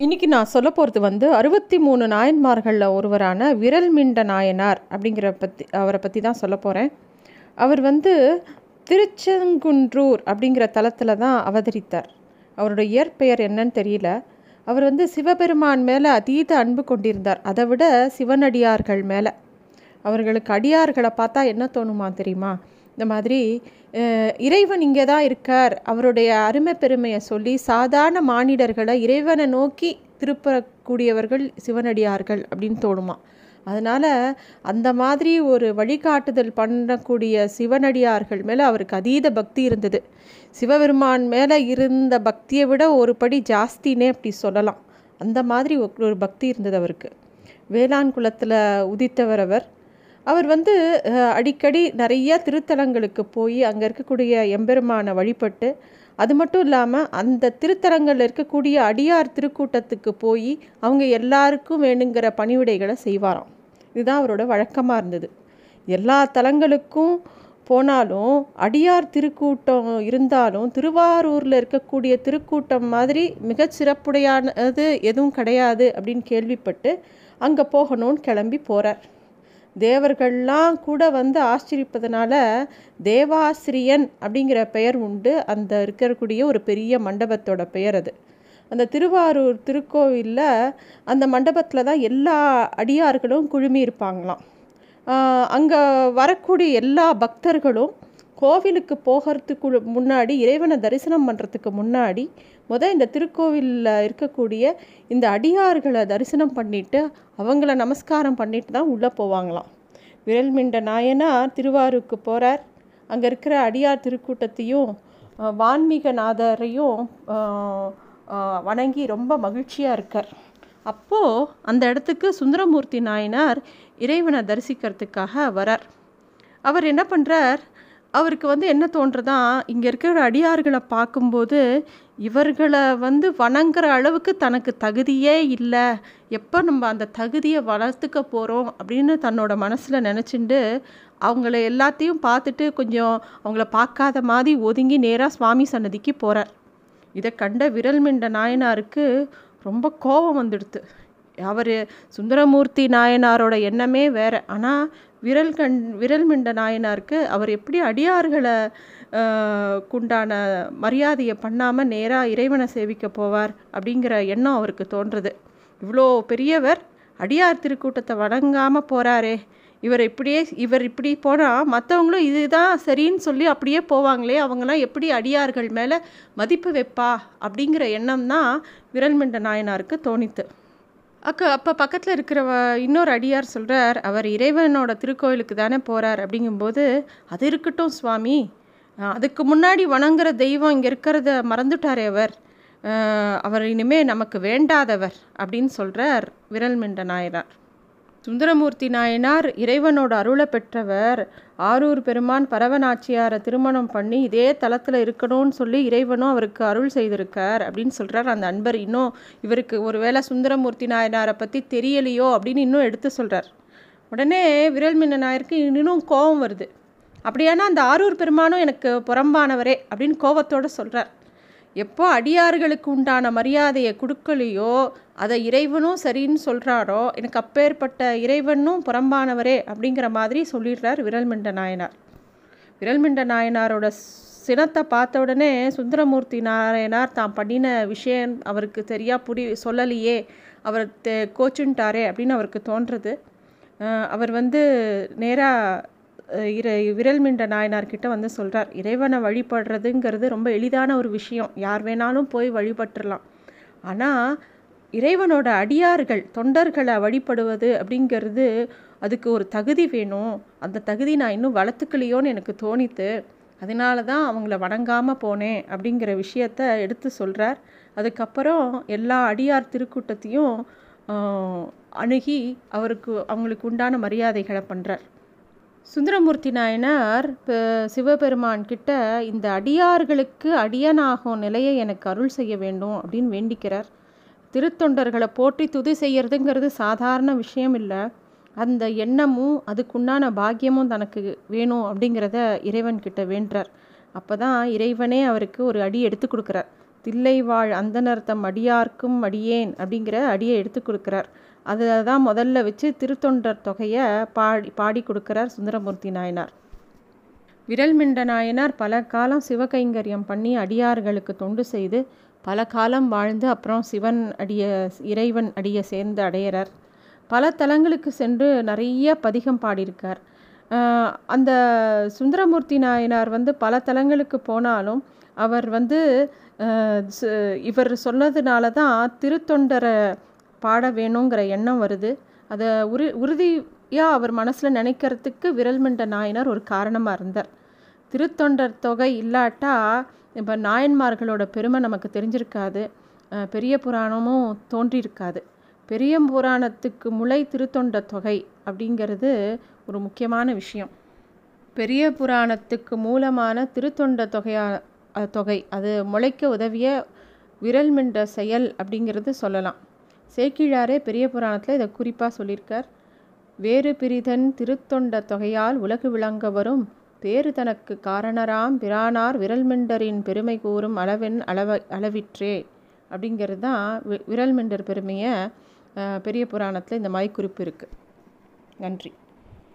இன்றைக்கி நான் சொல்ல போகிறது வந்து அறுபத்தி மூணு நாயன்மார்களில் ஒருவரான விரல் மிண்ட நாயனார் அப்படிங்கிற பற்றி அவரை பற்றி தான் சொல்ல போகிறேன் அவர் வந்து திருச்செங்குன்றூர் அப்படிங்கிற தலத்தில் தான் அவதரித்தார். அவரோட இயற்பெயர் என்னன்னு தெரியல. அவர் வந்து சிவபெருமான் மேலே அதீத அன்பு கொண்டிருந்தார். அதை விட சிவனடியார்கள் மேலே. அவர்களுக்கு அடியார்களை பார்த்தா என்ன தோணுமா தெரியுமா? இந்த மாதிரி இறைவன் இங்கே தான் இருக்கார். அவருடைய அருமை பெருமையை சொல்லி சாதாரண மானிடர்களை இறைவனை நோக்கி திருப்பக்கூடியவர்கள் சிவனடியார்கள் அப்படின்னு தோணுமா? அதனால் அந்த மாதிரி ஒரு வழிகாட்டுதல் பண்ணக்கூடிய சிவனடியார்கள் மேலே அவருக்கு அதீத பக்தி இருந்தது. சிவபெருமான் மேலே இருந்த பக்தியை விட ஒரு படி ஜாஸ்தினே அப்படி சொல்லலாம். அந்த மாதிரி ஒரு பக்தி இருந்தது அவருக்கு. வேளாண் குலத்தில் உதித்தவர் அவர். அவர் வந்து அடிக்கடி நிறையா திருத்தலங்களுக்கு போய் அங்கே இருக்கக்கூடிய எம்பெருமானை வழிபட்டு அது மட்டும் இல்லாமல் அந்த திருத்தலங்களில் இருக்கக்கூடிய அடியார் திருக்கூட்டத்துக்கு போய் அவங்க எல்லாருக்கும் வேணுங்கிற பணிவிடைகளை செய்வாராம். இதுதான் அவரோட வழக்கமாக இருந்தது. எல்லா தலங்களுக்கும் போனாலும் அடியார் திருக்கூட்டம் இருந்தாலும் திருவாரூரில் இருக்கக்கூடிய திருக்கூட்டம் மாதிரி மிகச் சிறப்புடையானது எதுவும் கிடையாது அப்படின்னு கேள்விப்பட்டு அங்கே போகணும்னு கிளம்பி போகிறார் தேவர்கள்லாம் கூட வந்து ஆச்சரிப்பதனால தேவாசிரியன் அப்படிங்கிற பெயர் உண்டு. அந்த இருக்கக்கூடிய ஒரு பெரிய மண்டபத்தோட பெயர் அது. அந்த திருவாரூர் திருக்கோவிலில் அந்த மண்டபத்தில் தான் எல்லா அடியார்களும் குழுமி இருப்பாங்களாம். அங்கே வரக்கூடிய எல்லா பக்தர்களும் கோவிலுக்கு போகிறதுக்கு முன்னாடி இறைவனை தரிசனம் பண்ணுறதுக்கு முன்னாடி முத இந்த திருக்கோவிலில் இருக்கக்கூடிய இந்த அடியார்களை தரிசனம் பண்ணிட்டு அவங்கள நமஸ்காரம் பண்ணிட்டு தான் உள்ளே போவாங்களாம். விரல்மிண்ட நாயனார் திருவாரூருக்கு போகிறார் அங்கே இருக்கிற அடியார் திருக்கூட்டத்தையும் வான்மீகநாதரையும் வணங்கி ரொம்ப மகிழ்ச்சியாக இருக்கார். அப்போது அந்த இடத்துக்கு சுந்தரமூர்த்தி நாயனார் இறைவனை தரிசிக்கிறதுக்காக வரார். அவர் என்ன பண்ணுறார் அவருக்கு வந்து என்ன தோன்றதா இங்கே இருக்கிற அடியார்களை பார்க்கும்போது இவர்களை வந்து வணங்குற அளவுக்கு தனக்கு தகுதியே இல்லை. எப்போ நம்ம அந்த தகுதியை வளர்த்துக்க போகிறோம் அப்படின்னு தன்னோட மனசில் நினச்சிண்டு அவங்கள எல்லாத்தையும் பார்த்துட்டு கொஞ்சம் அவங்கள பார்க்காத மாதிரி ஒதுங்கி நேராக சுவாமி சன்னதிக்கு போகிறார் இதை கண்ட விரல்மிண்ட நாயனாருக்கு ரொம்ப கோபம் வந்துடுது அவர் சுந்தரமூர்த்தி நாயனாரோட எண்ணமே வேற. ஆனால் விரல் கண் விரல்மிண்ட நாயனாருக்கு அவர் எப்படி அடியார்களை குண்டான மரியாதையை பண்ணாமல் நேராக இறைவனை சேவிக்க போவார் அப்படிங்கிற எண்ணம் அவருக்கு தோன்றுது. இவ்வளோ பெரியவர் அடியார் திருக்கூட்டத்தை வணங்காமல் போகிறாரே இவர் இப்படியே இவர் இப்படி போனால் மற்றவங்களும் இதுதான் சரின்னு சொல்லி அப்படியே போவாங்களே அவங்களாம் எப்படி அடியார்கள் மேலே மதிப்பு வைப்பா அப்படிங்கிற எண்ணம் தான் விரல்மிண்ட நாயனாருக்கு தோணித்து. அக்கா அப்போ பக்கத்தில் இருக்கிறவ இன்னொரு அடியார் சொல்கிறார் அவர் இறைவனோட திருக்கோயிலுக்கு தானே போகிறார் அப்படிங்கும்போது அது இருக்கட்டும் சுவாமி. அதுக்கு முன்னாடி வணங்குற தெய்வம் இங்கே இருக்கிறத மறந்துட்டாரே அவர். அவர் இனிமே நமக்கு வேண்டாதவர். அப்படின்னு சொல்கிறார் விரல் மிண்ட நாயனார். சுந்தரமூர்த்தி நாயனார் இறைவனோட அருளை பெற்றவர். ஆரூர் பெருமான் பரவநாச்சியாரை திருமணம் பண்ணி இதே தளத்தில் இருக்கணும்னு சொல்லி இறைவனும் அவருக்கு அருள் செய்திருக்கார் அப்படின்னு சொல்கிறார் அந்த அன்பர். இன்னும் இவருக்கு ஒருவேளை சுந்தரமூர்த்தி நாயனாரை பற்றி தெரியலையோ அப்படின்னு இன்னும் எடுத்து சொல்கிறார் உடனே விரல்மின்ன நாயருக்கு இன்னும் கோபம் வருது. அப்படியானா அந்த ஆரூர் பெருமானும் எனக்கு புறம்பானவரே அப்படின்னு கோபத்தோடு சொல்கிறார் எப்போ அடியார்களுக்கு உண்டான மரியாதையை கொடுக்கலையோ அதை இறைவனும் சரின்னு சொல்கிறாரோ எனக்கு அப்பேற்பட்ட இறைவனும் புறம்பானவரே அப்படிங்கிற மாதிரி சொல்லிடுறார் விரல்மிண்ட நாயனார். விரல்மிண்ட நாயனாரோட சினத்தை பார்த்த உடனே சுந்தரமூர்த்தி நாராயணார் தான் பண்ணின விஷயம் அவருக்கு சரியாக புரி சொல்லலையே அவர் கோச்சுன்ட்டாரே அப்படின்னு அவருக்கு தோன்றுறது. அவர் வந்து நேராக இர விரல்மிண்ட நாயனார்கிட்ட வந்து சொல்கிறார் இறைவனை வழிபடுறதுங்கிறது ரொம்ப எளிதான ஒரு விஷயம். யார் வேணாலும் போய் வழிபட்டுடலாம் ஆனால் இறைவனோட அடியார்கள் தொண்டர்களை வழிபடுவது அப்படிங்கிறது அதுக்கு ஒரு தகுதி வேணும். அந்த தகுதி நான் இன்னும் வளர்த்துக்கலையோன்னு எனக்கு தோணித்து அதனால தான் அவங்கள வணங்காமல் போனேன் அப்படிங்கிற விஷயத்த எடுத்து சொல்கிறார் அதுக்கப்புறம் எல்லா அடியார் திருக்கூட்டத்தையும் அணுகி அவருக்கு அவங்களுக்கு உண்டான மரியாதைகளை பண்ணுறார் சுந்தரமூர்த்தி நாயனார் சிவபெருமான் கிட்ட இந்த அடியார்களுக்கு அடியனாகும் நிலையை எனக்கு அருள் செய்ய வேண்டும் அப்படின்னு வேண்டிக்கிறார். திருத்தொண்டர்களை போற்றி துதி செய்யறதுங்கிறது சாதாரண விஷயம் இல்லை. அந்த எண்ணமும் அதுக்குண்டான பாக்கியமும் தனக்கு வேணும் அப்படிங்கிறத இறைவன் கிட்ட வேண்டுறார். அப்போ தான் இறைவனே அவருக்கு ஒரு அடி எடுத்து கொடுக்குறார். தில்லை வாழ் அந்தனர்த்தம் அடியார்க்கும் அடியேன் அப்படிங்கிற அடியை எடுத்து கொடுக்குறார். அதை தான் முதல்ல வச்சு திருத்தொண்டர் தொகையை பாடி பாடி கொடுக்குறார் சுந்தரமூர்த்தி நாயனார். விரல்மிண்ட நாயனார் பல காலம் சிவகைங்கரியம் பண்ணி அடியார்களுக்கு தொண்டு செய்து பல காலம் வாழ்ந்து அப்புறம் சிவன் அடிய இறைவன் அடிய சேர்ந்து அடையிறார். பல தலங்களுக்கு சென்று நிறைய பதிகம் பாடியிருக்கார். அந்த சுந்தரமூர்த்தி நாயனார் வந்து பல தலங்களுக்கு போனாலும் அவர் வந்து இவர் சொன்னதுனால தான் திருத்தொண்டரை பாட வேணுங்கிற எண்ணம் வருது. அதை உரு உறுதியாக அவர் மனசில் நினைக்கிறதுக்கு விரல்மண்ட நாயனார் ஒரு காரணமாக இருந்தார். திருத்தொண்டர் தொகை இல்லாட்டா இப்போ நாயன்மார்களோட பெருமை நமக்கு தெரிஞ்சிருக்காது. பெரிய புராணமும் தோன்றியிருக்காது. பெரிய புராணத்துக்கு முளை திருத்தொண்ட தொகை அப்படிங்கிறது ஒரு முக்கியமான விஷயம். பெரிய புராணத்துக்கு மூலமான திருத்தொண்ட தொகையா தொகை. அது முளைக்க உதவிய விரல் மின்ற செயல் அப்படிங்கிறது சொல்லலாம். சேக்கிழாரே பெரிய புராணத்தில் இதை குறிப்பாக சொல்லியிருக்கார். வேறு பிரிதன் திருத்தொண்ட தொகையால் உலகு விளங்க வரும். பேறு தனக்கு காரணராம் பிரானார் விரல்மிண்டரின் பெருமை கூறும் அளவென் அளவ அளவிற்றே அப்படிங்கிறது தான் விரல்மெண்டர் பெருமையை பெரிய புராணத்தில் இந்த மாதிரி குறிப்பு இருக்குது நன்றி.